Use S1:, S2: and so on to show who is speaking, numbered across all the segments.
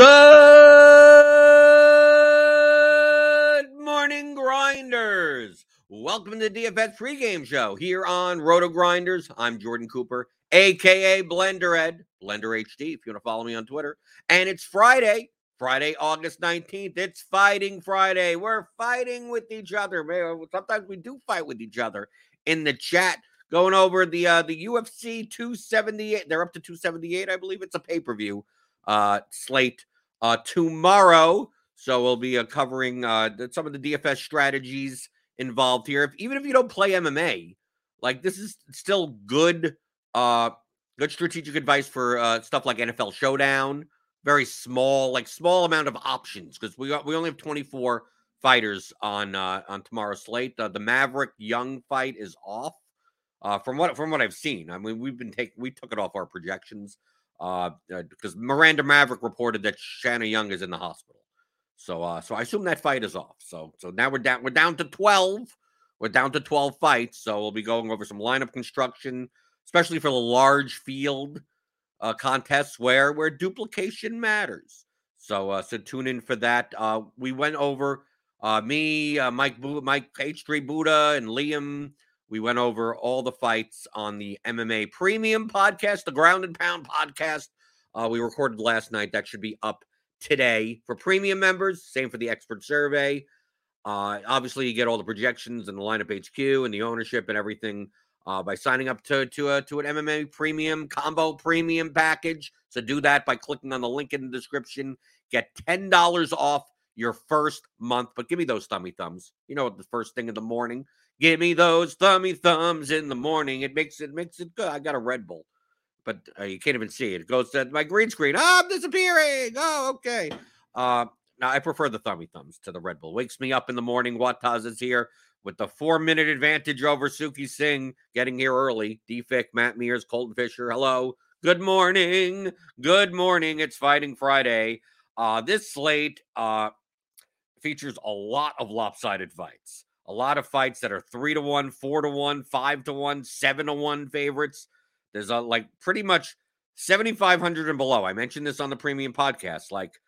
S1: Good morning, grinders. Welcome to the DFS pregame show here on RotoGrinders. I'm Jordan Cooper, aka Blender Ed, Blender HD, if you want to follow me on Twitter. And it's Friday, Friday, August 19th. It's Fighting Friday. We're fighting with each other. Sometimes we do fight with each other in the chat. Going over the uh, the UFC 278. They're up to 278, I believe. It's a pay-per-view uh, slate uh, tomorrow. So we'll be uh, covering uh, some of the DFS strategies involved here. If, even if you don't play MMA, like this is still good, uh, good strategic advice for uh, stuff like NFL Showdown. Very small, like small amount of options because we got, we only have 24 fighters on uh, on tomorrow's slate. Uh, the Maverick Young fight is off. Uh, from what from what I've seen, I mean, we've been taking we took it off our projections uh, because Miranda Maverick reported that Shanna Young is in the hospital. So, uh, so I assume that fight is off. So, so now we're down. We're down to twelve. We're down to twelve fights. So we'll be going over some lineup construction, especially for the large field uh, contests where where duplication matters. So, uh, so tune in for that. Uh, we went over uh, me, uh, Mike, Mike H3 Buddha, and Liam we went over all the fights on the MMA Premium podcast, the Ground and Pound podcast. Uh, we recorded last night. That should be up today for premium members. Same for the expert survey. Uh, obviously, you get all the projections and the lineup HQ and the ownership and everything uh, by signing up to to a, to an MMA Premium combo premium package. So do that by clicking on the link in the description. Get ten dollars off your first month. But give me those thummy thumbs. You know, the first thing in the morning. Give me those thummy thumbs in the morning. It makes it makes it good. I got a Red Bull, but uh, you can't even see it. It goes to my green screen. Oh, I'm disappearing. Oh, okay. Uh, now I prefer the thummy thumbs to the Red Bull. Wakes me up in the morning. Wataz is here with the four minute advantage over Suki Singh, getting here early. Defik, Matt Mears, Colton Fisher. Hello. Good morning. Good morning. It's Fighting Friday. Uh, this slate uh, features a lot of lopsided fights a lot of fights that are three to one, four to one, five to one, seven to one favorites. There's a like pretty much 7,500 and below. I mentioned this on the premium podcast. Like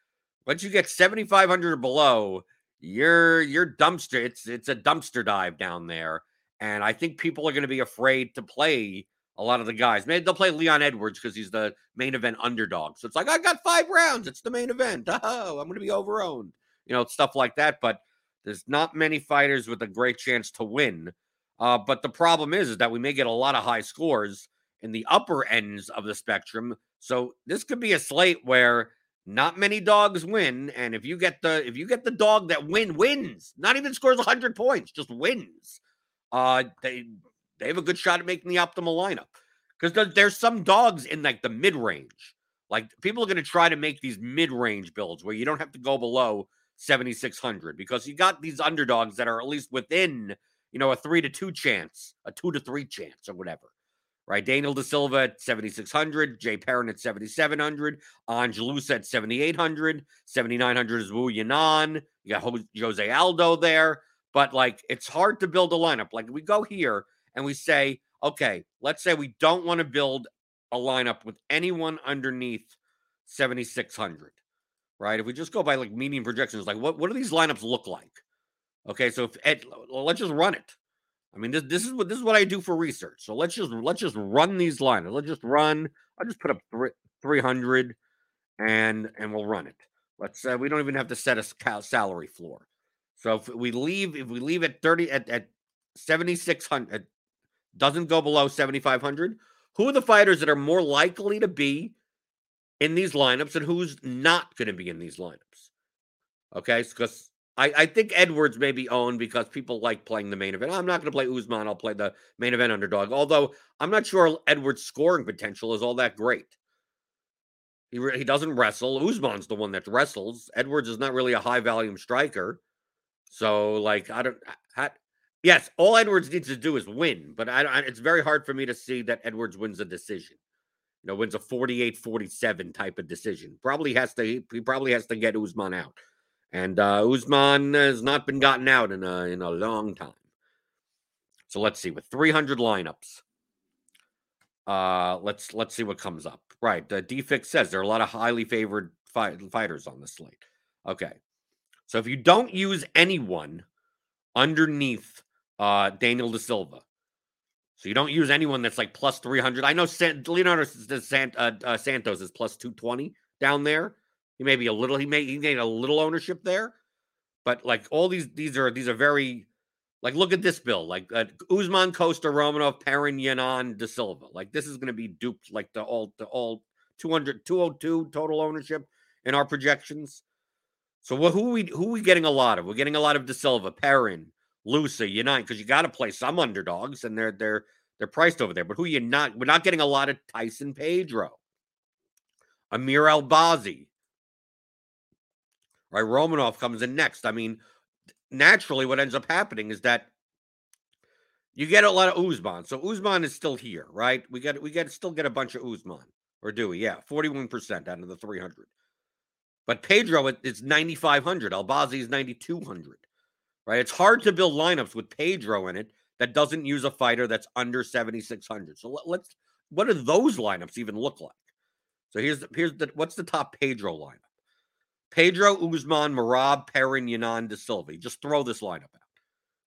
S1: once you get 7,500 below, you're you're dumpster. It's it's a dumpster dive down there, and I think people are going to be afraid to play a lot of the guys. Maybe they'll play Leon Edwards because he's the main event underdog. So it's like I got five rounds. It's the main event. Oh, I'm going to be overowned. You know, stuff like that. But there's not many fighters with a great chance to win. Uh, but the problem is, is that we may get a lot of high scores in the upper ends of the spectrum. So this could be a slate where not many dogs win, and if you get the if you get the dog that win wins, not even scores 100 points, just wins, uh, they they have a good shot at making the optimal lineup. Because there's some dogs in like the mid range. Like people are going to try to make these mid range builds where you don't have to go below 7,600 because you got these underdogs that are at least within, you know, a three to two chance, a two to three chance or whatever. Right. Daniel De Silva at 7,600, Jay Perrin at 7,700, Ange Loosa at 7,800, 7,900 is Wu Yanan. You got Jose Aldo there. But like, it's hard to build a lineup. Like, we go here and we say, okay, let's say we don't want to build a lineup with anyone underneath 7,600 right? If we just go by like median projections, like what, what do these lineups look like? Okay, so if Ed, let's just run it. I mean, this this is what this is what I do for research. So let's just let's just run these lineups. Let's just run. I'll just put up three hundred, and and we'll run it. Let's. Uh, we don't even have to set a salary floor. So if we leave, if we leave at thirty at at seventy six hundred, doesn't go below seventy five hundred. Who are the fighters that are more likely to be in these lineups and who's not going to be in these lineups. Okay, because I, I think Edwards may be owned because people like playing the main event. Oh, I'm not going to play Usman. I'll play the main event underdog. Although I'm not sure Edwards' scoring potential is all that great. He, re- he doesn't wrestle. Usman's the one that wrestles. Edwards is not really a high volume striker. So, like, I don't. I, yes, all Edwards needs to do is win, but I, I, it's very hard for me to see that Edwards wins a decision you know, wins a 48-47 type of decision. Probably has to he probably has to get Usman out. And uh Usman has not been gotten out in a in a long time. So let's see with 300 lineups. Uh let's let's see what comes up. Right, the defix says there are a lot of highly favored fight, fighters on the slate. Okay. So if you don't use anyone underneath uh, Daniel De Silva, so you don't use anyone that's like plus 300. I know San, Leonardo uh, uh, Santos is plus 220 down there. He may be a little, he may, he made a little ownership there, but like all these, these are, these are very, like, look at this bill, like uh, Usman, Costa, Romanov, Perrin, Yanan, De Silva. Like, this is going to be duped, like the all, the all 200, 202 total ownership in our projections. So what, who we who we getting a lot of? We're getting a lot of De Silva, Perrin, Loosa, Unite, because you got to play some underdogs, and they're they're they're priced over there. But who you not? We're not getting a lot of Tyson Pedro, Amir Albazi, right? Romanov comes in next. I mean, naturally, what ends up happening is that you get a lot of Usman. So Usman is still here, right? We get we get still get a bunch of Usman or do we? Yeah, forty one percent out of the three hundred. But Pedro, it's 9,500. Albazi is 9,200. Right? It's hard to build lineups with Pedro in it that doesn't use a fighter that's under 7,600. So let, us what do those lineups even look like? So here's the, here's the what's the top Pedro lineup? Pedro, Usman, Merab, Perrin, Yanan, De Silva. Just throw this lineup out.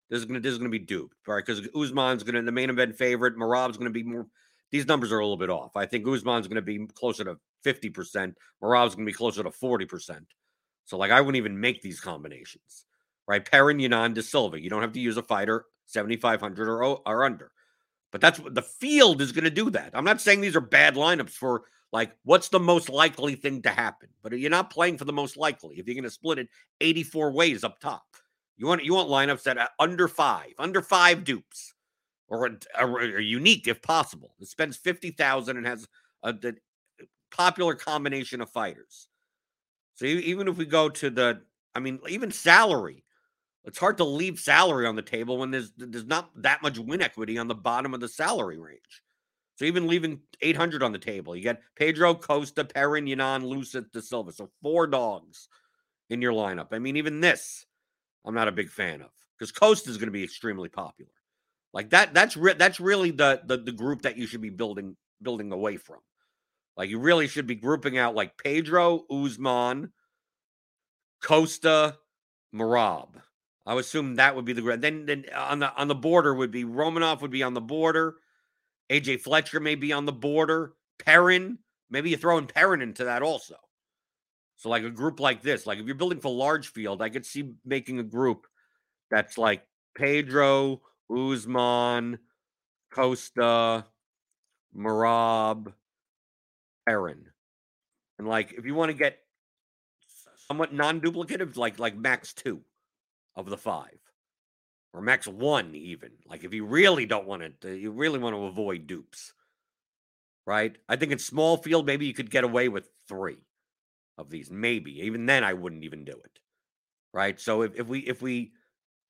S1: This is gonna this is gonna be duped, right? Because Usman's gonna the main event favorite. Merab's gonna be more. These numbers are a little bit off. I think Usman's gonna be closer to 50%. Merab's going to be closer to 40%. So, like, I wouldn't even make these combinations, right? Perrin, Yanan, De Silva. You don't have to use a fighter 7,500 or, or under. But that's what the field is going to do that. I'm not saying these are bad lineups for like what's the most likely thing to happen, but you're not playing for the most likely. If you're going to split it 84 ways up top, you want you want lineups that are under five, under five dupes, or, or unique if possible. It spends fifty thousand and has a, popular combination of fighters. So even if we go to the, I mean, even salary, it's hard to leave salary on the table when there's there's not that much win equity on the bottom of the salary range. So even leaving 800 on the table, you get Pedro Costa, Perrin, Yanan, Loosa, De Silva. So four dogs in your lineup. I mean, even this, I'm not a big fan of because Costa is going to be extremely popular. Like that, that's re- that's really the, the the group that you should be building building away from. Like you really should be grouping out like Pedro, Usman, Costa, Merab. I would assume that would be the then then uh, on the on the border would be Romanov would be on the border. AJ Fletcher may be on the border. Perrin, maybe you throw in Perrin into that also. So like a group like this, like if you're building for large field, I could see making a group that's like Pedro, Usman, Costa, Merab, Aaron. And like if you want to get somewhat non-duplicative, like like max two of the five. Or max one, even. Like if you really don't want it, you really want to avoid dupes. Right? I think in small field, maybe you could get away with three of these. Maybe. Even then I wouldn't even do it. Right. So if, if we if we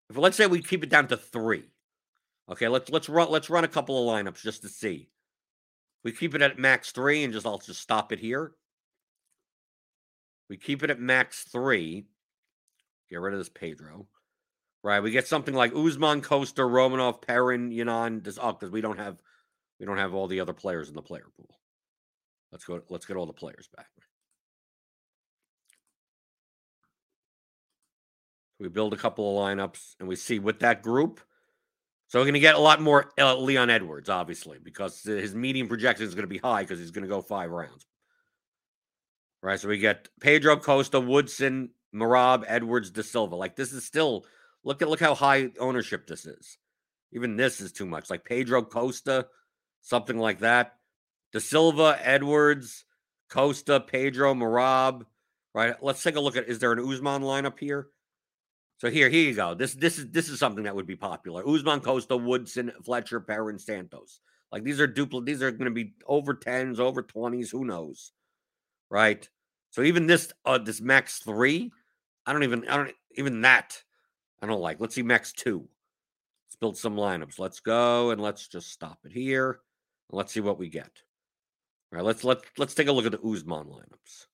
S1: if let's say we keep it down to three. Okay, let's let's run let's run a couple of lineups just to see. We keep it at max three and just I'll just stop it here. We keep it at max three. Get rid of this Pedro. Right. We get something like Usman, Costa, Romanov, Perrin, Yanan. This oh, because we don't have we don't have all the other players in the player pool. Let's go. Let's get all the players back. We build a couple of lineups and we see with that group so we're going to get a lot more uh, Leon Edwards, obviously, because his median projection is going to be high because he's going to go five rounds. Right. So we get Pedro Costa, Woodson, Merab, Edwards, De Silva. Like this is still look at look how high ownership this is. Even this is too much. Like Pedro Costa, something like that. De Silva, Edwards, Costa, Pedro, Merab. Right. Let's take a look at is there an Usman lineup here? So here, here you go. This this is this is something that would be popular. Usman Costa, Woodson, Fletcher, Perrin, Santos. Like these are duplicate. These are going to be over tens, over twenties. Who knows, right? So even this uh this max three, I don't even I don't even that I don't like. Let's see max two. Let's build some lineups. Let's go and let's just stop it here. And let's see what we get. All right, let's let let's take a look at the Usman lineups.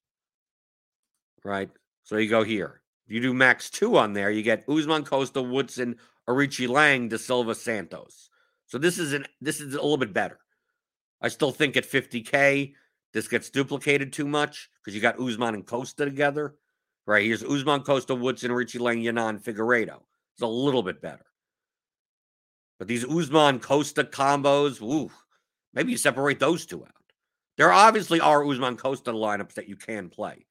S1: Right. So you go here. You do max two on there, you get Usman Costa, Woodson, Aoriqileng, De Silva, Santos. So this is an this is a little bit better. I still think at 50k, this gets duplicated too much because you got Usman and Costa together. Right here's Usman, Costa, Woodson, Richie Lang, Yanan, Figueiredo. It's a little bit better. But these Usman Costa combos, woo, maybe you separate those two out. There obviously are Usman Costa lineups that you can play.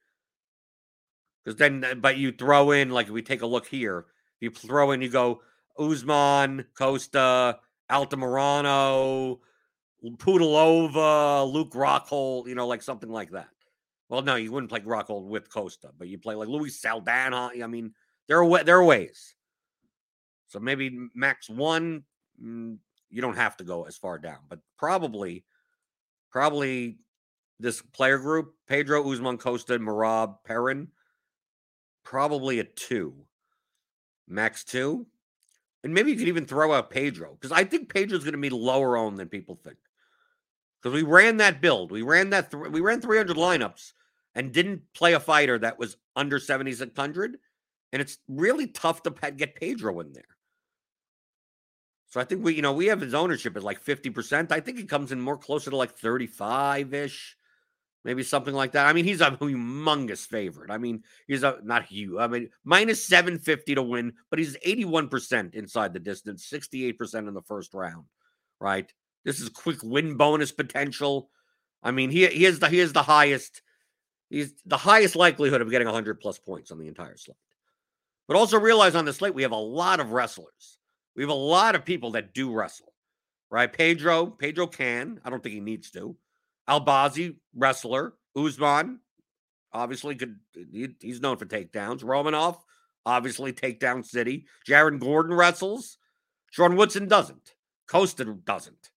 S1: Because then, uh, but you throw in, like, we take a look here, you throw in, you go Usman, Costa, Altamirano, Pudilova, Luke Rockhold, you know, like something like that. Well, no, you wouldn't play Rockhold with Costa, but you play like Luis Saldana. I mean, there are there are ways. So maybe max one, mm, you don't have to go as far down, but probably, probably this player group: Pedro, Usman, Costa, Merab, Perrin, probably a two, max two, and maybe you could even throw out Pedro because I think Pedro's going to be lower owned than people think. Because we ran that build, we ran that th- we ran 300 lineups and didn't play a fighter that was under 7600 and it's really tough to get Pedro in there. So I think we, you know, we have his ownership at like 50%. I think he comes in more closer to like 35 ish, maybe something like that. I mean, he's a humongous favorite. I mean, he's a not huge. I mean, minus 750 to win, but he's 81% inside the distance, 68% in the first round, right? This is quick win bonus potential. I mean, he, he is the he is the highest, he's the highest likelihood of getting 100 plus points on the entire slate. But also realize on the slate, we have a lot of wrestlers. We have a lot of people that do wrestle, right? Pedro, Pedro can. I don't think he needs to. Albazi, wrestler. Usman, obviously, could he, he's known for takedowns. Romanov, obviously, takedown city. Jared Gordon wrestles. Sean Woodson doesn't. Costa doesn't.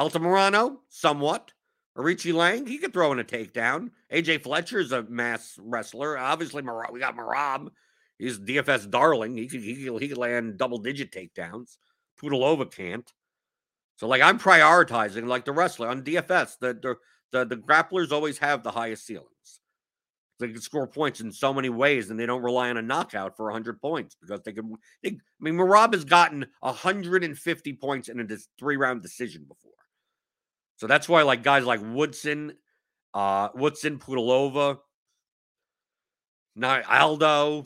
S1: Altamirano, somewhat. Aoriqileng, he could throw in a takedown. AJ Fletcher is a mass wrestler. Obviously, we got Merab. He's DFS darling. He could, he could, he could land double digit takedowns. Pudilova can't. So, like, I'm prioritizing, like the wrestler on DFS, the, the, the, the grapplers always have the highest ceilings. They can score points in so many ways, and they don't rely on a knockout for 100 points because they can. They, I mean, Merab has gotten 150 points in a three round decision before. So that's why, like, guys like Woodson, uh, Woodson, Pudilova, Aldo,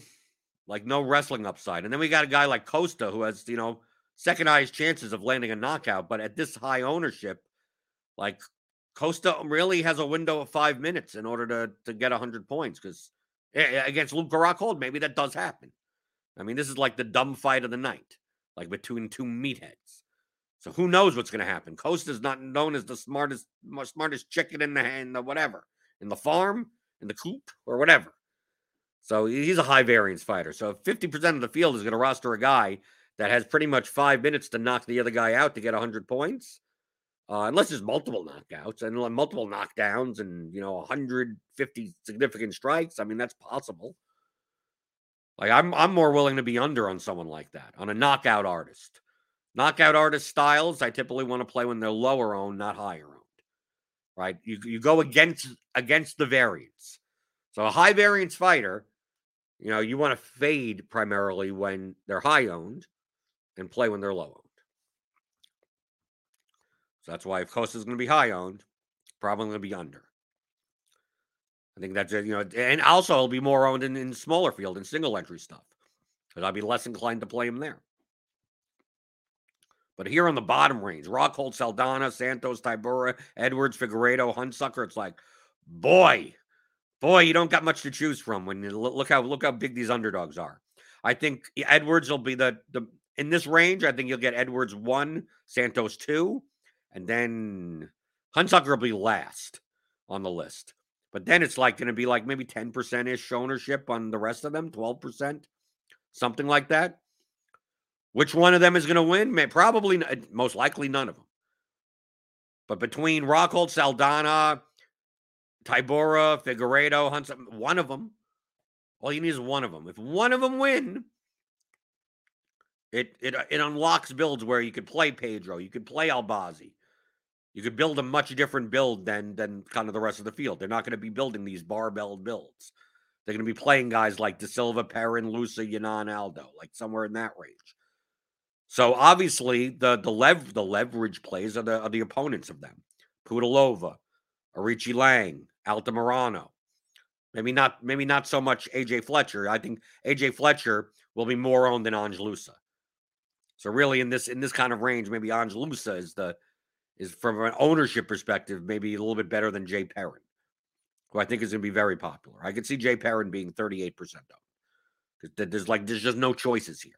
S1: like no wrestling upside. And then we got a guy like Costa who has, you know, second highest chances of landing a knockout, but at this high ownership, like Costa really has a window of five minutes in order to to get hundred points because against Luke Rockhold, maybe that does happen. I mean, this is like the dumb fight of the night, like between two meatheads. So who knows what's going to happen? Costa's not known as the smartest, smartest chicken in the in the whatever in the farm, in the coop, or whatever. So he's a high variance fighter. So 50% of the field is going to roster a guy that has pretty much five minutes to knock the other guy out to get 100 points, uh, unless there's multiple knockouts and multiple knockdowns and, you know, 150 significant strikes. I mean, that's possible. Like I'm, I'm more willing to be under on someone like that, on a knockout artist. Knockout artist styles, I typically want to play when they're lower owned, not higher owned. Right? You you go against against the variance. So a high variance fighter you know, you want to fade primarily when they're high owned and play when they're low owned. So that's why if Costa's going to be high owned, probably going to be under. I think that's it, you know, and also it'll be more owned in, in smaller field and single entry stuff because I'd be less inclined to play him there. But here on the bottom range, Rockhold, Saldana, Santos, Tybura, Edwards, Figueiredo, Hunsucker, it's like, boy, boy, you don't got much to choose from when you look how look how big these underdogs are. I think Edwards will be the the in this range. I think you'll get Edwards one, Santos two, and then Hunsucker will be last on the list. But then it's like going to be like maybe ten percent ish ownership on the rest of them, twelve percent, something like that. Which one of them is going to win? Probably, most likely, none of them. But between Rockhold, Saldana, Tybura, Figueiredo, Hunt, one of them. All you need is one of them. If one of them win, it it uh, it unlocks builds where you could play Pedro, you could play Albazi, you could build a much different build than than kind of the rest of the field. They're not going to be building these barbell builds. They're going to be playing guys like De Silva, Perrin, Loosa, Yanan, Aldo, like somewhere in that range. So obviously the the lev the leverage plays are the are the opponents of them. Pudilova, Aoriqileng, Altamirano. Maybe not, maybe not so much AJ Fletcher. I think AJ Fletcher will be more owned than Ange Loosa. So really in this in this kind of range, maybe Ange Loosa is the is from an ownership perspective, maybe a little bit better than Jay Perrin, who I think is going to be very popular. I could see Jay Perrin being 38% owned. There's like there's just no choices here.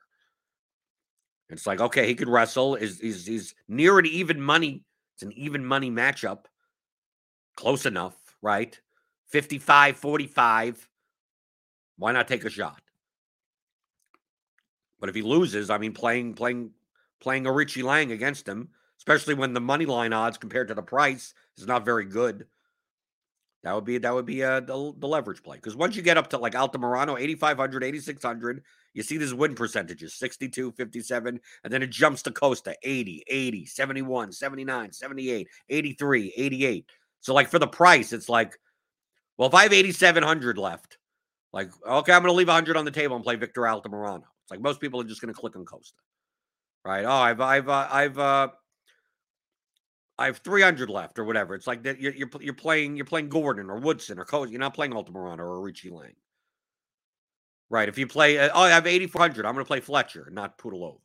S1: It's like, okay, he could wrestle. Is he's, he's near an even money. It's an even money matchup. Close enough, right? 55 45. Why not take a shot? But if he loses, I mean, playing playing playing a Richie Lang against him, especially when the money line odds compared to the price is not very good. That would be that would be uh, the, the leverage play because once you get up to like Altamirano 8500 8600 you see these win percentages 62 57 and then it jumps to Costa 80 80 71 79 78 83 88 so like for the price it's like well if I have 8700 left like okay I'm going to leave 100 on the table and play Victor Altamirano. It's like most people are just going to click on Costa right? Oh I've I've uh, I've uh I have 300 left or whatever. It's like that you're, you're, you're playing you're playing Gordon or Woodson or Cozy. You're not playing Altamirano or Richie Lang. Right. If you play, uh, oh, I have 8,400. I'm going to play Fletcher, not Pudilova.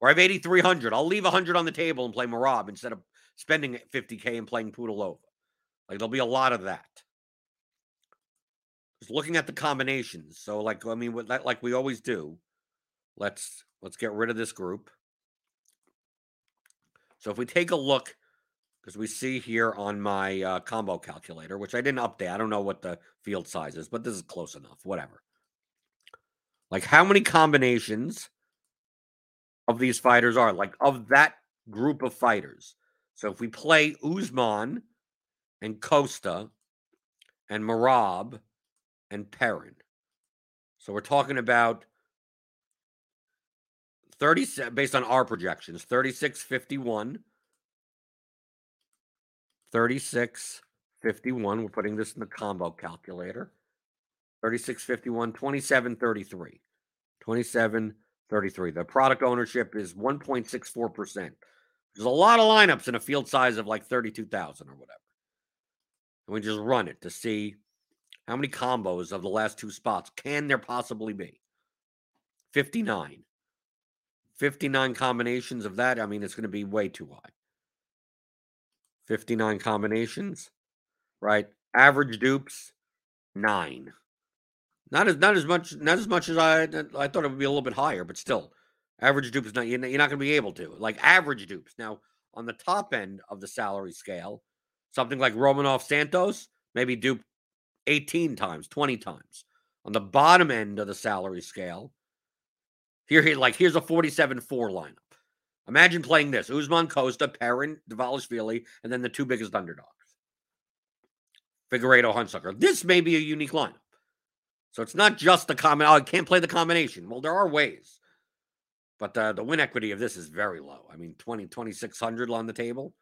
S1: Or I have 8,300. I'll leave 100 on the table and play Merab instead of spending 50K and playing Pudilova. Like there'll be a lot of that. Just looking at the combinations. So, like, I mean, like we always do, let's let's get rid of this group. So if we take a look because we see here on my uh, combo calculator, which I didn't update. I don't know what the field size is, but this is close enough. Whatever. Like how many combinations of these fighters are like of that group of fighters. So if we play Usman and Costa and Merab and Perrin. So we're talking about 30 based on our projections 36 51 36 51 we're putting this in the combo calculator. 36 51 27 33 27 33 the product ownership is 1.64% there's a lot of lineups in a field size of like 32,000 or whatever. And we just run it to see how many combos of the last two spots can there possibly be. 59 59 combinations of that, I mean, it's going to be way too high. 59 combinations, right? Average dupes, nine. Not as not as much not as much as I I thought it would be a little bit higher, but still, average dupes not you're not going to be able to like average dupes. Now on the top end of the salary scale, something like Romanov Santos maybe dupe 18 times, 20 times. On the bottom end of the salary scale, here, here, like here's a 47-4 lineup. Imagine playing this: Usman Costa, Perrin, Dvalishvili, and then the two biggest underdogs. Figueiredo, Hunsucker. This may be a unique lineup. So it's not just the common. Oh, I can't play the combination. Well, there are ways. But uh, the win equity of this is very low. I mean, 20, 2,600 on the table,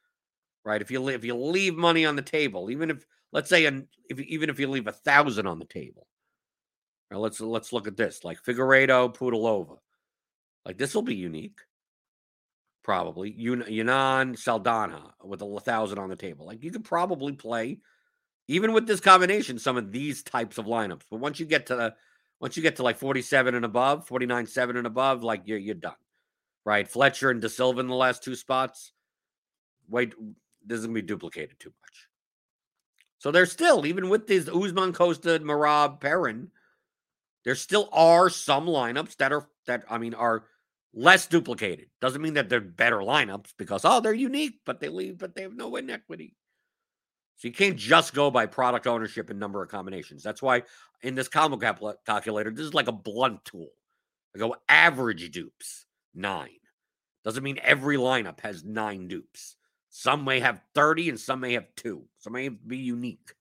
S1: right? If you if you leave money on the table, even if let's say, an, if even if you leave a thousand on the table, now let's let's look at this like Figueiredo, Pudilova. Like this will be unique. Probably. Yanan Saldana with a thousand on the table. Like you could probably play, even with this combination, some of these types of lineups. But once you get to the once you get to like 47 and above, 49, 7 and above, like you're you're done. Right? Fletcher and De Silva in the last two spots. Wait, this is gonna be duplicated too much. So there's still, even with these Usman Costa, Merab, Perrin, there still are some lineups that are that I mean are less duplicated. Doesn't mean that they're better lineups because oh they're unique, but they leave, but they have no win equity. So you can't just go by product ownership and number of combinations. That's why in this combo calculator, this is like a blunt tool. I go average dupes nine. Doesn't mean every lineup has nine dupes. Some may have 30 and some may have two. Some may be unique.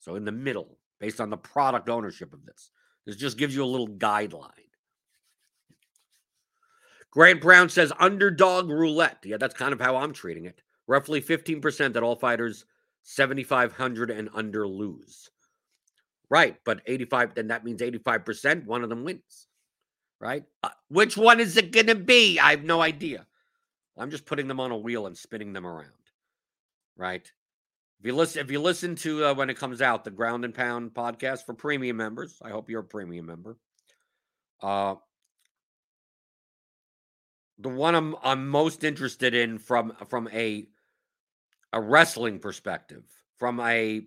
S1: So in the middle, based on the product ownership of this, this just gives you a little guideline. Grant Brown says underdog roulette. Yeah, that's kind of how I'm treating it. Roughly 15% that all fighters 7,500 and under lose. Right, but 85, then that means 85%, one of them wins. Right? Uh, which one is it going to be? I have no idea. I'm just putting them on a wheel and spinning them around. Right? If you listen, if you listen to uh, when it comes out, the Ground and Pound podcast for premium members, I hope you're a premium member. Uh, the one I'm I'm most interested in from from a a wrestling perspective, from a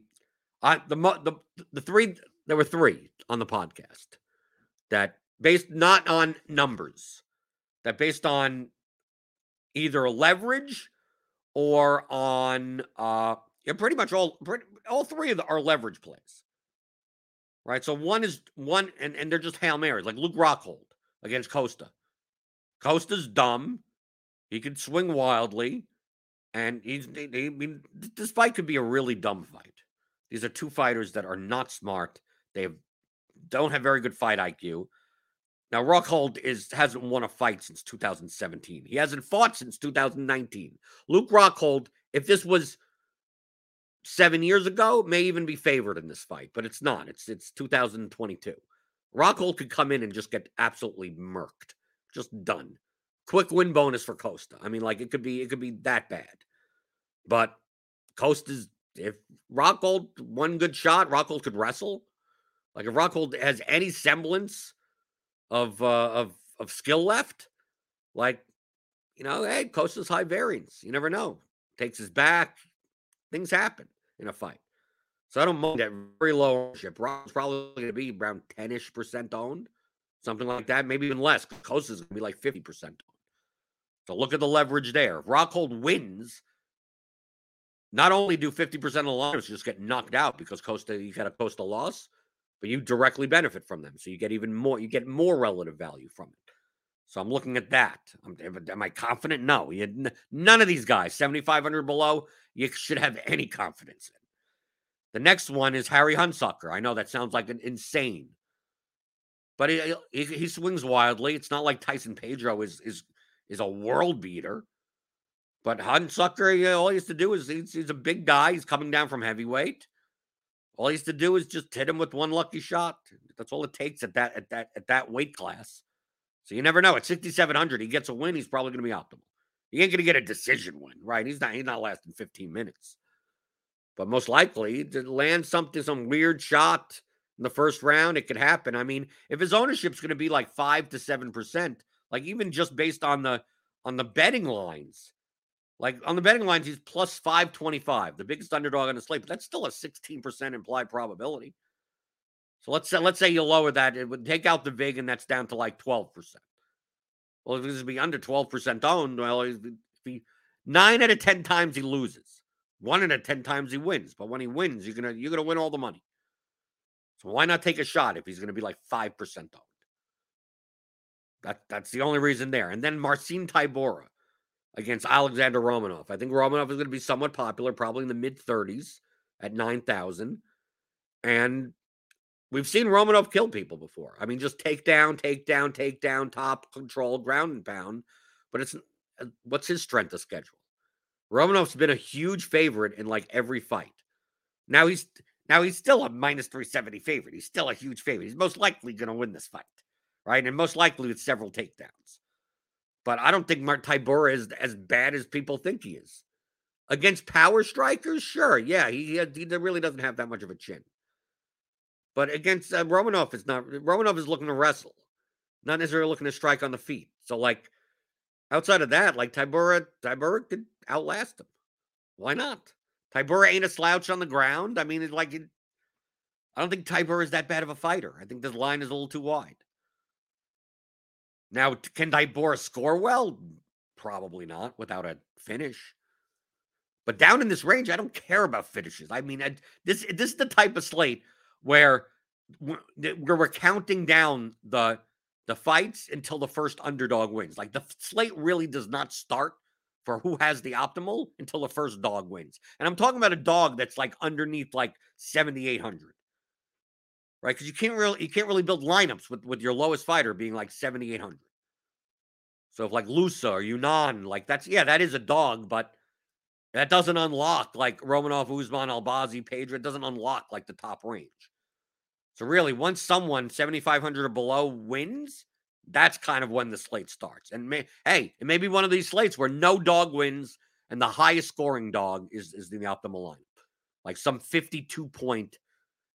S1: I, the the the three there were three on the podcast that based not on numbers, that based on either leverage or on uh yeah, pretty much all pretty, all three of the are leverage plays. Right. So one is one and, and they're just Hail Marys, like Luke Rockhold against Costa. Costa's dumb. He can swing wildly. And he's mm-hmm. I mean, this fight could be a really dumb fight. These are two fighters that are not smart. They have, don't have very good fight IQ. Now, Rockhold is hasn't won a fight since 2017. He hasn't fought since 2019. Luke Rockhold, if this was seven years ago, may even be favored in this fight, but it's not. It's it's 2022. Rockhold could come in and just get absolutely murked, just done. Quick win bonus for Costa. I mean, like it could be it could be that bad. But Costa's if Rockhold one good shot, Rockhold could wrestle. Like if Rockhold has any semblance of uh, of of skill left, like you know, hey, Costa's high variance. You never know. Takes his back. Things happen in a fight. So I don't mind that very low ownership. Rock's probably going to be around 10 ish percent owned, something like that, maybe even less. Costa's going to be like 50% owned. So look at the leverage there. If Rockhold wins, not only do 50% of the liners just get knocked out because Costa, you got a Costa loss, but you directly benefit from them. So you get even more, you get more relative value from it. So I'm looking at that. i'm I confident? No. You, none of these guys, 7,500 below, you should have any confidence in. The next one is Harry Hunsucker. I know that sounds like an insane, but he, he, he swings wildly. It's not like Tyson Pedro is is is a world beater. But Hunsucker, you know, all he has to do is he's, he's a big guy. He's coming down from heavyweight. All he has to do is just hit him with one lucky shot. That's all it takes at that at that at that weight class. So you never know. At 6,700, he gets a win. He's probably going to be optimal. He ain't going to get a decision win, right? He's not. He's not lasting 15 minutes. But most likely to land something, some weird shot in the first round, it could happen. I mean, if his ownership's going to be like five to seven percent, like even just based on the on the betting lines, like on the betting lines, he's plus 525, the biggest underdog on the slate, but that's still a 16% implied probability. So let's say let's say you lower that, it would take out the VIG, and that's down to like 12%. Well, if this would be under 12% owned, well, if he nine out of 10 times he loses. One out of 10 times he wins. But when he wins, you're gonna you're gonna win all the money. So why not take a shot if he's gonna be like 5% owned? That that's the only reason there. And then Marcin Tybura against Alexander Romanov. I think Romanov is going to be somewhat popular, probably in the mid 30s at 9,000. And we've seen Romanov kill people before. I mean, just take down, take down, take down, top control, ground and pound. But it's uh, what's his strength of schedule? Romanov's been a huge favorite in like every fight. Now he's now he's still a minus 370 favorite. He's still a huge favorite. He's most likely going to win this fight, right? And most likely with several takedowns. But I don't think Mark Tybura is as bad as people think he is. Against power strikers, sure, yeah, he he really doesn't have that much of a chin. But against uh, Romanov, it's not. Romanov is looking to wrestle, not necessarily looking to strike on the feet. So, like, outside of that, like Tybura, Tybura could outlast him. Why not? Tybura ain't a slouch on the ground. I mean, it's like, it, I don't think Tybura is that bad of a fighter. I think this line is a little too wide. Now, can Tybura score well? Probably not without a finish. But down in this range, I don't care about finishes. I mean, I, this this is the type of slate where where we're counting down the the fights until the first underdog wins. Like the slate really does not start for who has the optimal until the first dog wins. And I'm talking about a dog that's like underneath like 7800 right? Because you can't really you can't really build lineups with with your lowest fighter being like seventy eight hundred. So if like Loosa or Yanan, like that's yeah, that is a dog, but that doesn't unlock like Romanov, Usman, Albazi, Pedro. It doesn't unlock like the top range. So really, once someone seventy five hundred or below wins, that's kind of when the slate starts. And may, hey, it may be one of these slates where no dog wins and the highest scoring dog is is the optimal line. like some 52 point,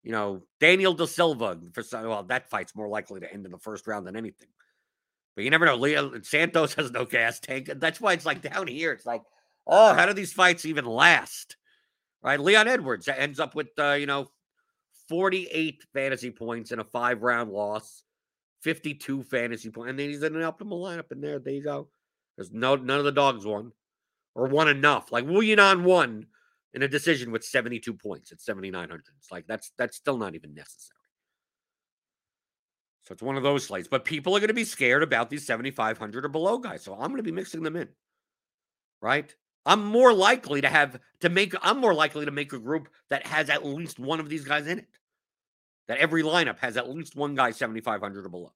S1: you know, Daniel Da Silva for some, well, that fight's more likely to end in the first round than anything. But you never know. Leo Santos has no gas tank. That's why it's like down here. It's like, oh, how do these fights even last? Right? Leon Edwards ends up with uh, you know 48 fantasy points in a five round loss, 52 fantasy points, and then he's in an optimal lineup in there. There you go. Because no none of the dogs won or won enough. Like Wu Yanan won in a decision with 72 points at 7,900. It's like that's that's still not even necessary. So it's one of those slates. But people are going to be scared about these 7,500 or below guys. So I'm going to be mixing them in. Right? I'm more likely to have to make, I'm more likely to make a group that has at least one of these guys in it. That every lineup has at least one guy 7,500 or below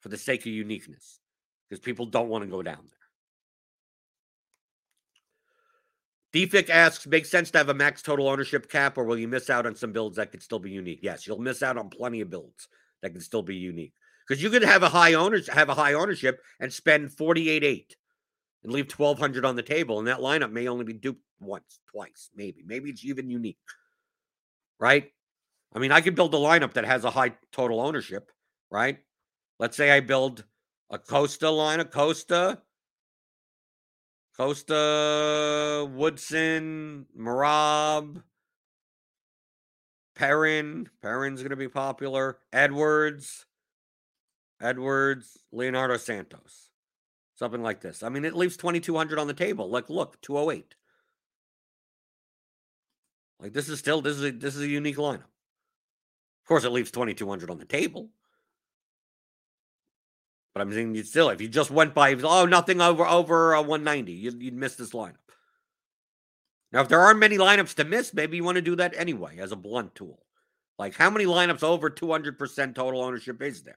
S1: for the sake of uniqueness. Because people don't want to go down there. DFIC asks, makes sense to have a max total ownership cap, or will you miss out on some builds that could still be unique? Yes, you'll miss out on plenty of builds that can still be unique. Because you could have a high owners have a high ownership and spend 48 8 and leave 1200 on the table. And that lineup may only be duped once, twice, maybe. Maybe it's even unique. Right? I mean, I could build a lineup that has a high total ownership, right? Let's say I build a Costa line of Costa, Costa, Woodson, Merab, Perrin. Perrin's going to be popular. Edwards. Edwards. Leonardo Santos. Something like this. I mean, it leaves 2,200 on the table. Like, look, 208. Like, this is still, this is a, this is a unique lineup. Of course, it leaves 2,200 on the table. But I'm saying you still, if you just went by, oh, nothing over over uh, 190, you'd, you'd miss this lineup. Now, if there aren't many lineups to miss, maybe you want to do that anyway as a blunt tool. Like, how many lineups over 200% total ownership is there?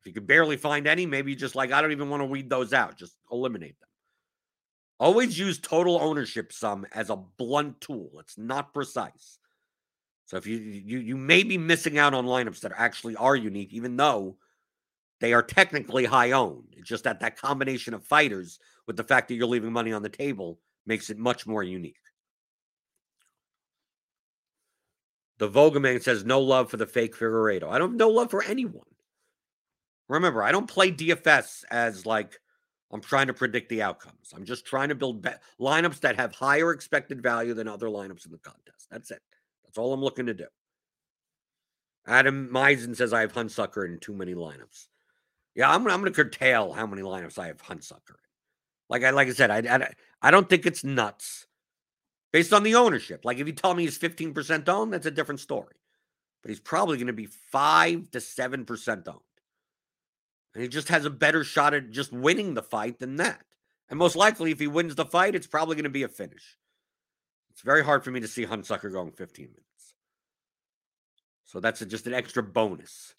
S1: If you could barely find any, maybe you just like, I don't even want to weed those out. Just eliminate them. Always use total ownership sum as a blunt tool. It's not precise. So if you you you may be missing out on lineups that actually are unique, even though they are technically high owned. It's just that that combination of fighters with the fact that you're leaving money on the table makes it much more unique. The Vogelman says no love for the fake Figueiredo. I don't have no love for anyone. Remember, I don't play DFS as like I'm trying to predict the outcomes. I'm just trying to build be- lineups that have higher expected value than other lineups in the contest. That's it. That's all I'm looking to do. Adam Meisen says I have Hunsucker in too many lineups. Yeah, I'm, I'm going to curtail how many lineups I have Hunsucker in. Like I like I said, I, I I don't think it's nuts based on the ownership. Like if you tell me he's 15% owned, that's a different story. But he's probably going to be 5 to 7% owned. And he just has a better shot at just winning the fight than that. And most likely, if he wins the fight, it's probably going to be a finish. It's very hard for me to see Hunsucker going 15 minutes. So that's a, just an extra bonus.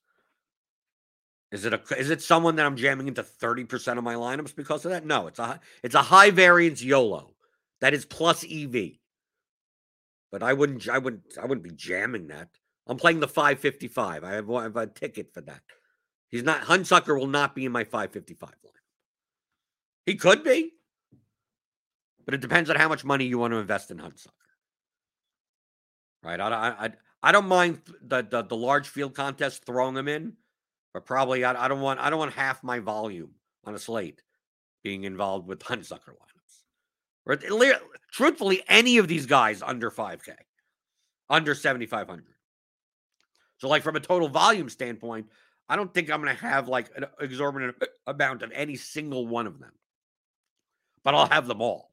S1: Is it a is it someone that I'm jamming into 30% of my lineups because of that? No, it's a it's a high variance YOLO. That is plus EV. But I wouldn't I wouldn't I wouldn't be jamming that. I'm playing the 555. I have, I have a ticket for that. He's not Hunsucker will not be in my 555 lineup. He could be. But it depends on how much money you want to invest in Hunsucker. Right? I, I, I don't mind the, the, the large field contest throwing them in but probably I, I, don't want I don't want half my volume on a slate being involved with Hunsucker lineups. Or truthfully, any of these guys under 5K, under 7,500. So, like from a total volume standpoint, I don't think I'm going to have like an exorbitant amount of any single one of them, but I'll have them all.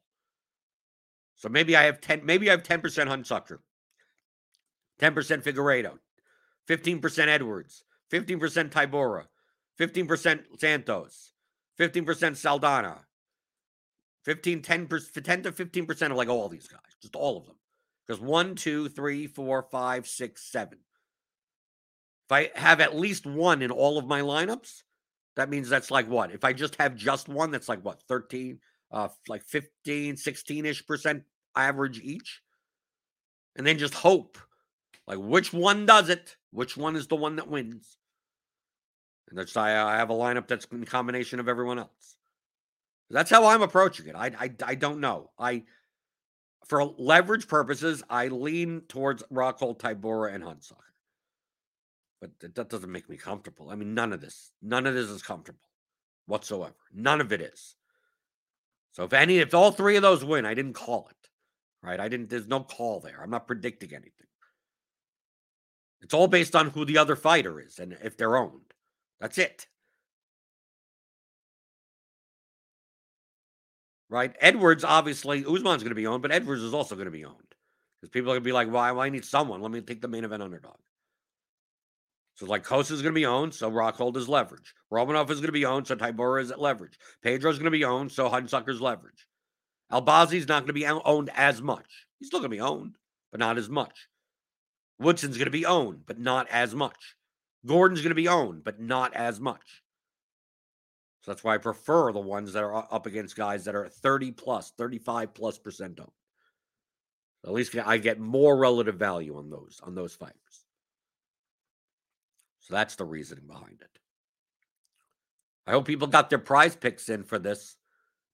S1: So maybe I have 10, maybe I have 10% Hunsucker, 10% Figueiredo, 15% Edwards, 15% Tybura, 15% Santos, 15% Saldana, 15, 10, 10 to 15% of like all these guys, just all of them. Because one, two, three, four, five, six, seven. If I have at least one in all of my lineups, that means that's like what? If I just have just one, that's like what? 13, uh, like 15, 16 ish percent average each. And then just hope like which one does it? Which one is the one that wins? And that's I, I have a lineup that's in combination of everyone else. That's how I'm approaching it. I, I I don't know. I for leverage purposes, I lean towards Rockhold, Tybura, and Hunsucker. But that doesn't make me comfortable. I mean, none of this, none of this is comfortable whatsoever. None of it is. So if any, if all three of those win, I didn't call it, right? I didn't. There's no call there. I'm not predicting anything. It's all based on who the other fighter is and if they're owned. That's it. Right? Edwards, obviously, Usman's going to be owned, but Edwards is also going to be owned because people are going to be like, why? Well, I need someone. Let me take the main event underdog. So like Costa is going to be owned, so Rockhold is leverage. Romanov is going to be owned, so Tybura is at leverage. Pedro is going to be owned, so Hunsucker's leverage. Albazi is not going to be owned as much. He's still going to be owned, but not as much. Woodson's going to be owned, but not as much. Gordon's going to be owned, but not as much. So that's why I prefer the ones that are up against guys that are 30 plus, 35 plus percent owned. at least I get more relative value on those on those fighters. So that's the reasoning behind it. I hope people got their prize picks in for this.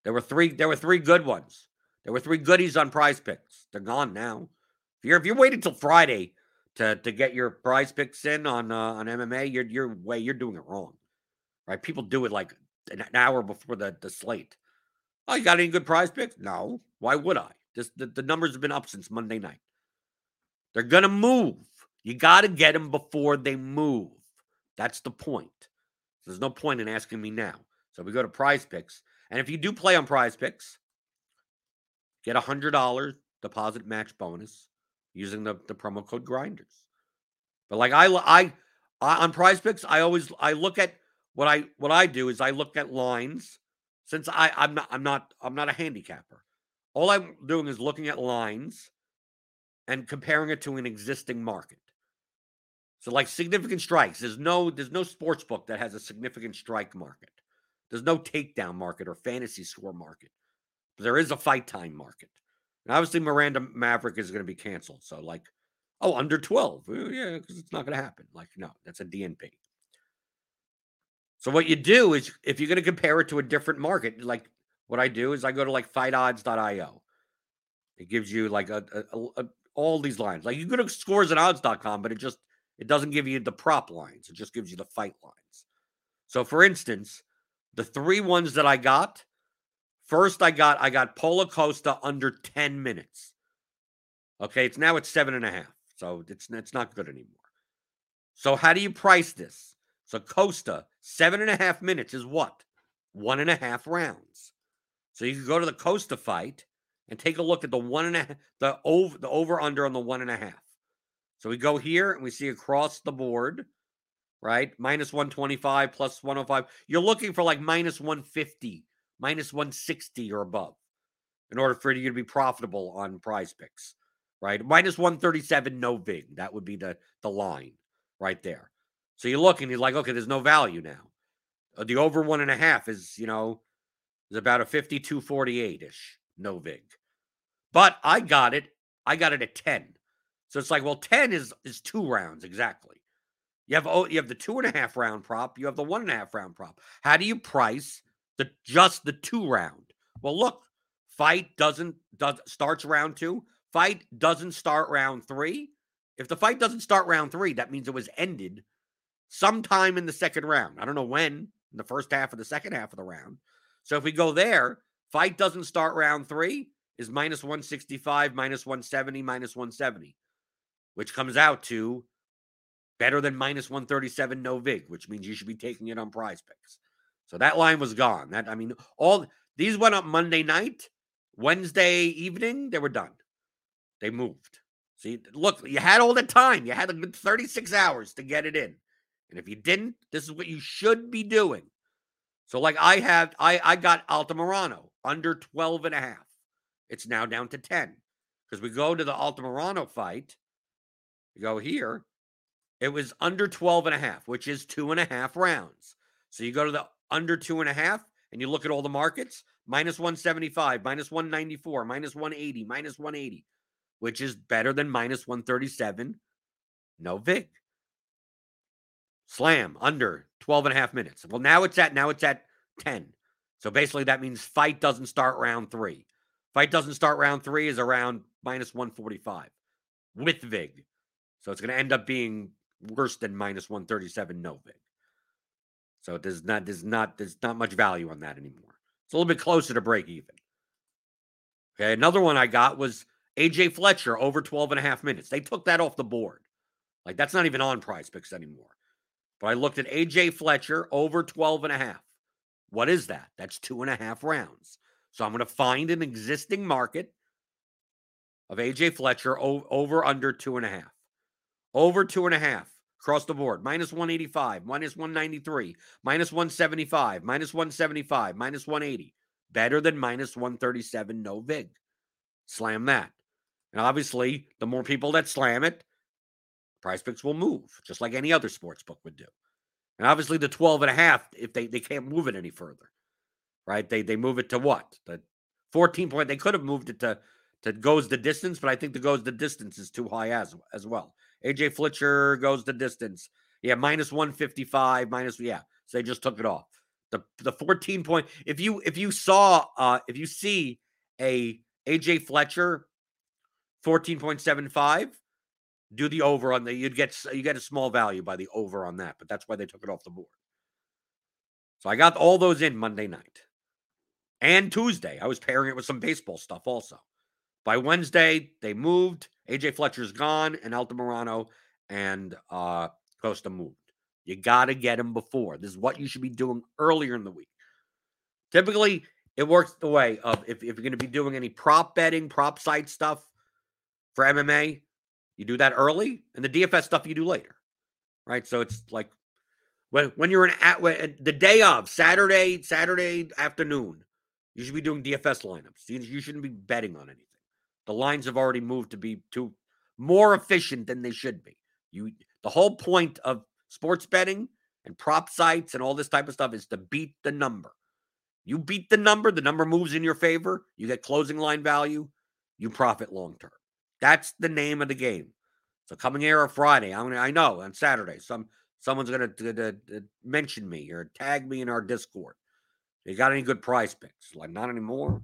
S1: There were three. There were three good ones. There were three goodies on prize picks. They're gone now. If you're if you're waiting till Friday to to get your prize picks in on uh, on MMA, you're you're way you're doing it wrong. Right? People do it like an hour before the the slate. Oh, you got any good prize picks? No. Why would I? Just the, the numbers have been up since Monday night. They're gonna move. You got to get them before they move. That's the point. There's no point in asking me now. So we go to prize picks. And if you do play on prize picks, get a hundred dollar deposit match bonus using the, the promo code grinders. But like I, I I on prize picks, I always I look at what I what I do is I look at lines since I I'm not I'm not I'm not a handicapper. All I'm doing is looking at lines and comparing it to an existing market. So like significant strikes, there's no there's no sports book that has a significant strike market. There's no takedown market or fantasy score market. But there is a fight time market. And obviously Miranda Maverick is going to be canceled. So like, oh, under 12. Uh, yeah, because it's not going to happen. Like, no, that's a DNP. So what you do is if you're going to compare it to a different market, like what I do is I go to like fightodds.io. It gives you like a, a, a all these lines. Like you go to scores and odds.com, but it just it doesn't give you the prop lines, it just gives you the fight lines. So, for instance, the three ones that I got first, I got I got Paulo Costa under 10 minutes. Okay, it's now at seven and a half. So it's it's not good anymore. So how do you price this? So Costa, seven and a half minutes is what? One and a half rounds. So you can go to the Costa fight and take a look at the one and a half, the over the over under on the one and a half. So we go here and we see across the board, right? Minus 125 plus 105. You're looking for like minus 150, minus 160 or above in order for you to be profitable on prize picks, right? Minus 137, no vig. That would be the, the line right there. So you look and you're like, okay, there's no value now. Uh, the over one and a half is, you know, is about a 5248 ish, no vig. But I got it. I got it at 10. So it's like, well, 10 is is two rounds exactly. You have oh, you have the two and a half round prop, you have the one and a half round prop. How do you price the just the two round? Well, look, fight doesn't does starts round two. Fight doesn't start round three. If the fight doesn't start round three, that means it was ended sometime in the second round. I don't know when, in the first half of the second half of the round. So if we go there, fight doesn't start round three is minus 165, minus 170, minus 170 which comes out to better than minus 137 no vig, which means you should be taking it on prize picks. So that line was gone. That I mean, all these went up Monday night, Wednesday evening, they were done. They moved. See, look, you had all the time. You had a good 36 hours to get it in. And if you didn't, this is what you should be doing. So, like I have, I I got Altamirano under 12 and a half. It's now down to 10. Because we go to the Altamirano fight you go here, it was under 12 and a half, which is two and a half rounds. So you go to the under two and a half and you look at all the markets minus 175, minus 194, minus 180, minus 180, which is better than minus 137. No VIG. Slam under 12 and a half minutes. Well, now it's at now it's at 10. So basically that means fight doesn't start round three. Fight doesn't start round three is around minus 145 with VIG. So it's going to end up being worse than minus 137 no VIG. So there's not there's not there's not much value on that anymore. It's a little bit closer to break even. Okay, another one I got was AJ Fletcher over 12 and a half minutes. They took that off the board. Like that's not even on prize picks anymore. But I looked at AJ Fletcher over 12 and a half. What is that? That's two and a half rounds. So I'm going to find an existing market of AJ Fletcher over under two and a half. Over two and a half across the board. Minus 185, minus 193, minus 175, minus 175, minus 180. Better than minus 137, no VIG. Slam that. And obviously, the more people that slam it, prize picks will move, just like any other sports book would do. And obviously, the 12 and a half, if they, they can't move it any further, right? They they move it to what? The 14 point. They could have moved it to to goes the distance, but I think the goes the distance is too high as as well. AJ Fletcher goes the distance. Yeah, minus 155, minus yeah. So they just took it off. The the 14 point. If you if you saw uh if you see a AJ Fletcher 14.75, do the over on the you'd get you get a small value by the over on that, but that's why they took it off the board. So I got all those in Monday night. And Tuesday, I was pairing it with some baseball stuff also. By Wednesday, they moved. AJ Fletcher's gone, and Altamirano and uh, Costa moved. You got to get him before. This is what you should be doing earlier in the week. Typically, it works the way of if, if you're going to be doing any prop betting, prop site stuff for MMA, you do that early, and the DFS stuff you do later, right? So it's like when when you're in at when, the day of Saturday Saturday afternoon, you should be doing DFS lineups. You, you shouldn't be betting on anything. The lines have already moved to be to more efficient than they should be. You the whole point of sports betting and prop sites and all this type of stuff is to beat the number. You beat the number, the number moves in your favor, you get closing line value, you profit long term. That's the name of the game. So coming here on Friday, I'm gonna, I know on Saturday, some someone's gonna, gonna mention me or tag me in our Discord. You got any good prize picks? Like not anymore.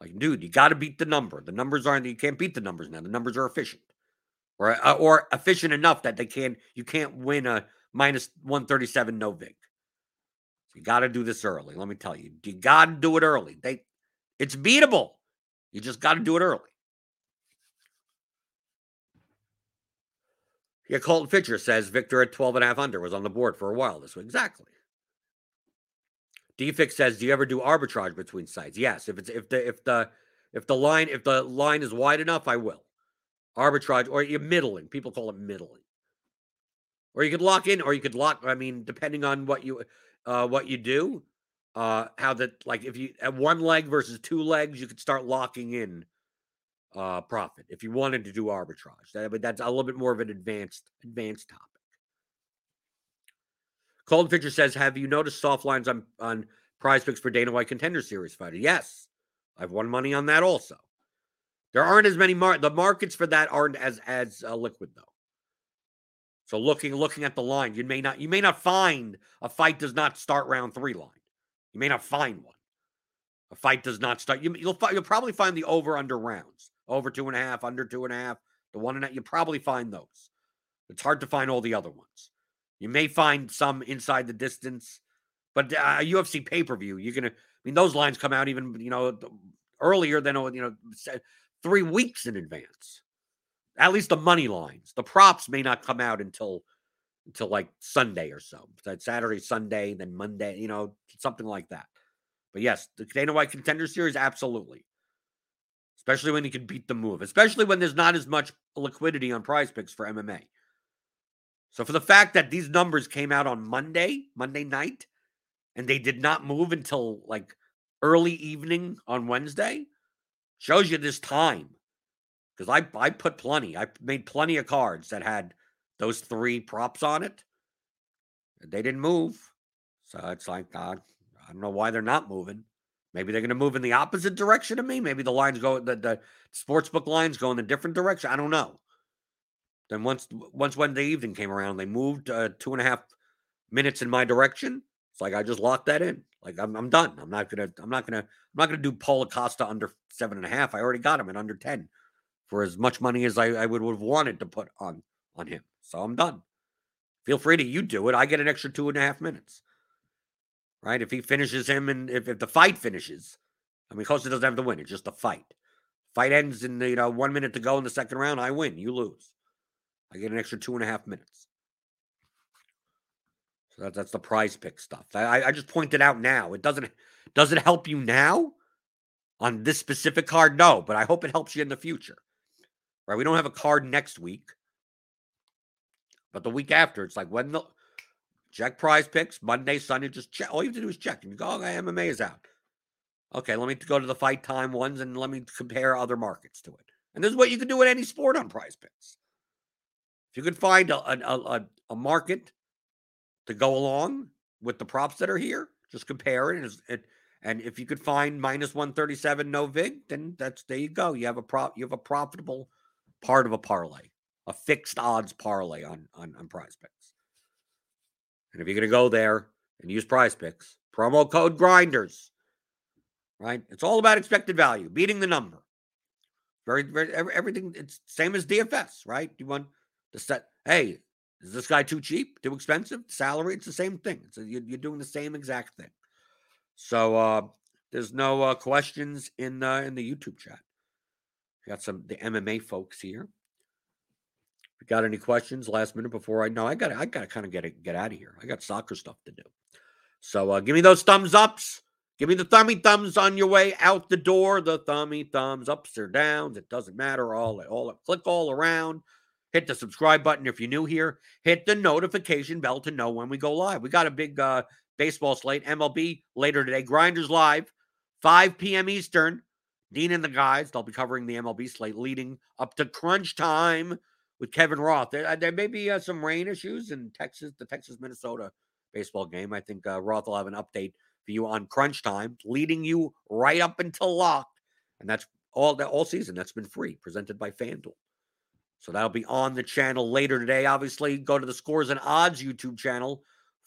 S1: Like, dude, you got to beat the number. The numbers aren't. You can't beat the numbers now. The numbers are efficient, or uh, or efficient enough that they can. You can't win a minus one thirty seven no vig. So you got to do this early. Let me tell you, you got to do it early. They, it's beatable. You just got to do it early. Yeah, Colton Fisher says Victor at 12 and a half under was on the board for a while this week. Exactly. DFix says, "Do you ever do arbitrage between sites?" Yes. If it's if the if the if the line if the line is wide enough, I will arbitrage or you middling. People call it middling. Or you could lock in, or you could lock. I mean, depending on what you uh what you do, uh how that like if you at one leg versus two legs, you could start locking in uh profit if you wanted to do arbitrage. That, but that's a little bit more of an advanced advanced topic. Colton Fisher says, "Have you noticed soft lines on on Prize Picks for Dana White Contender Series fighter?" Yes, I've won money on that also. There aren't as many mar- the markets for that aren't as as uh, liquid though. So looking looking at the line, you may not you may not find a fight does not start round three line. You may not find one. A fight does not start. You, will you'll probably find the over under rounds, over two and a half, under two and a half, the one and a, you probably find those. It's hard to find all the other ones. You may find some inside the distance, but uh, UFC pay per view, you're gonna. I mean, those lines come out even you know earlier than you know three weeks in advance. At least the money lines, the props may not come out until until like Sunday or so. That Saturday, Sunday, then Monday, you know, something like that. But yes, the Dana White Contender Series, absolutely. Especially when you can beat the move, especially when there's not as much liquidity on prize picks for MMA. So for the fact that these numbers came out on Monday, Monday night, and they did not move until like early evening on Wednesday, shows you this time. Because I I put plenty. I made plenty of cards that had those three props on it. They didn't move. So it's like uh, I don't know why they're not moving. Maybe they're going to move in the opposite direction of me. Maybe the lines go the the sports book lines go in a different direction. I don't know. Then once once Wednesday evening came around, they moved uh, two and a half minutes in my direction. It's like I just locked that in. Like I'm, I'm done. I'm not gonna. I'm not gonna. I'm not gonna do Paulo Costa under seven and a half. I already got him at under ten for as much money as I, I would have wanted to put on on him. So I'm done. Feel free to you do it. I get an extra two and a half minutes. Right? If he finishes him and if, if the fight finishes, I mean Costa doesn't have to win, it's just a fight. Fight ends in the, you know one minute to go in the second round, I win, you lose. I get an extra two and a half minutes. So that, that's the prize pick stuff. I, I just pointed out now. It doesn't does it help you now on this specific card? No, but I hope it helps you in the future. Right? We don't have a card next week. But the week after, it's like when the check prize picks, Monday, Sunday, just check. All you have to do is check. And you go, oh, okay, MMA is out. Okay, let me go to the fight time ones and let me compare other markets to it. And this is what you can do in any sport on prize picks. You could find a, a, a, a market to go along with the props that are here. Just compare it. And, and if you could find minus 137 no vig, then that's there you go. You have a prop, you have a profitable part of a parlay, a fixed odds parlay on on, on prize picks. And if you're gonna go there and use prize picks, promo code grinders, right? It's all about expected value, beating the number. Very, very everything, it's same as DFS, right? You want set, hey, is this guy too cheap, too expensive? Salary, it's the same thing. So you're, you're, doing the same exact thing. So uh, there's no uh, questions in in the YouTube chat. We got some the MMA folks here. We got any questions last minute before I know? I got I got to kind of get it, get out of here. I got soccer stuff to do. So uh, give me those thumbs ups. Give me the thummy thumbs on your way out the door. The thummy thumbs ups or downs. It doesn't matter. All all click all around. Hit the subscribe button if you're new here. Hit the notification bell to know when we go live. We got a big uh, baseball slate, MLB later today. Grinders live, 5 p.m. Eastern. Dean and the guys, they'll be covering the MLB slate leading up to crunch time with Kevin Roth. There, uh, there may be uh, some rain issues in Texas, the Texas Minnesota baseball game. I think uh, Roth will have an update for you on crunch time, leading you right up until lock. And that's all all season. That's been free, presented by FanDuel. So that'll be on the channel later today. Obviously, go to the Scores and Odds YouTube channel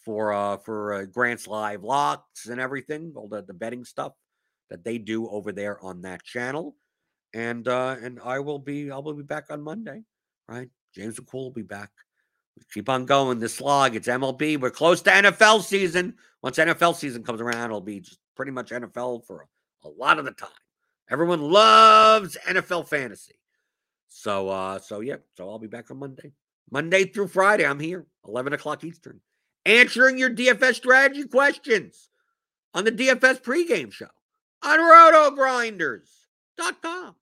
S1: for uh for uh, Grant's live locks and everything, all the, the betting stuff that they do over there on that channel. And uh and I will be I will be back on Monday, right? James McCool will be back. We keep on going. This slog, it's MLB. We're close to NFL season. Once NFL season comes around, it'll be just pretty much NFL for a, a lot of the time. Everyone loves NFL fantasy. So uh, so yeah, so I'll be back on Monday. Monday through Friday, I'm here, 11 o'clock Eastern, answering your DFS strategy questions on the DFS pregame show on rotogrinders.com.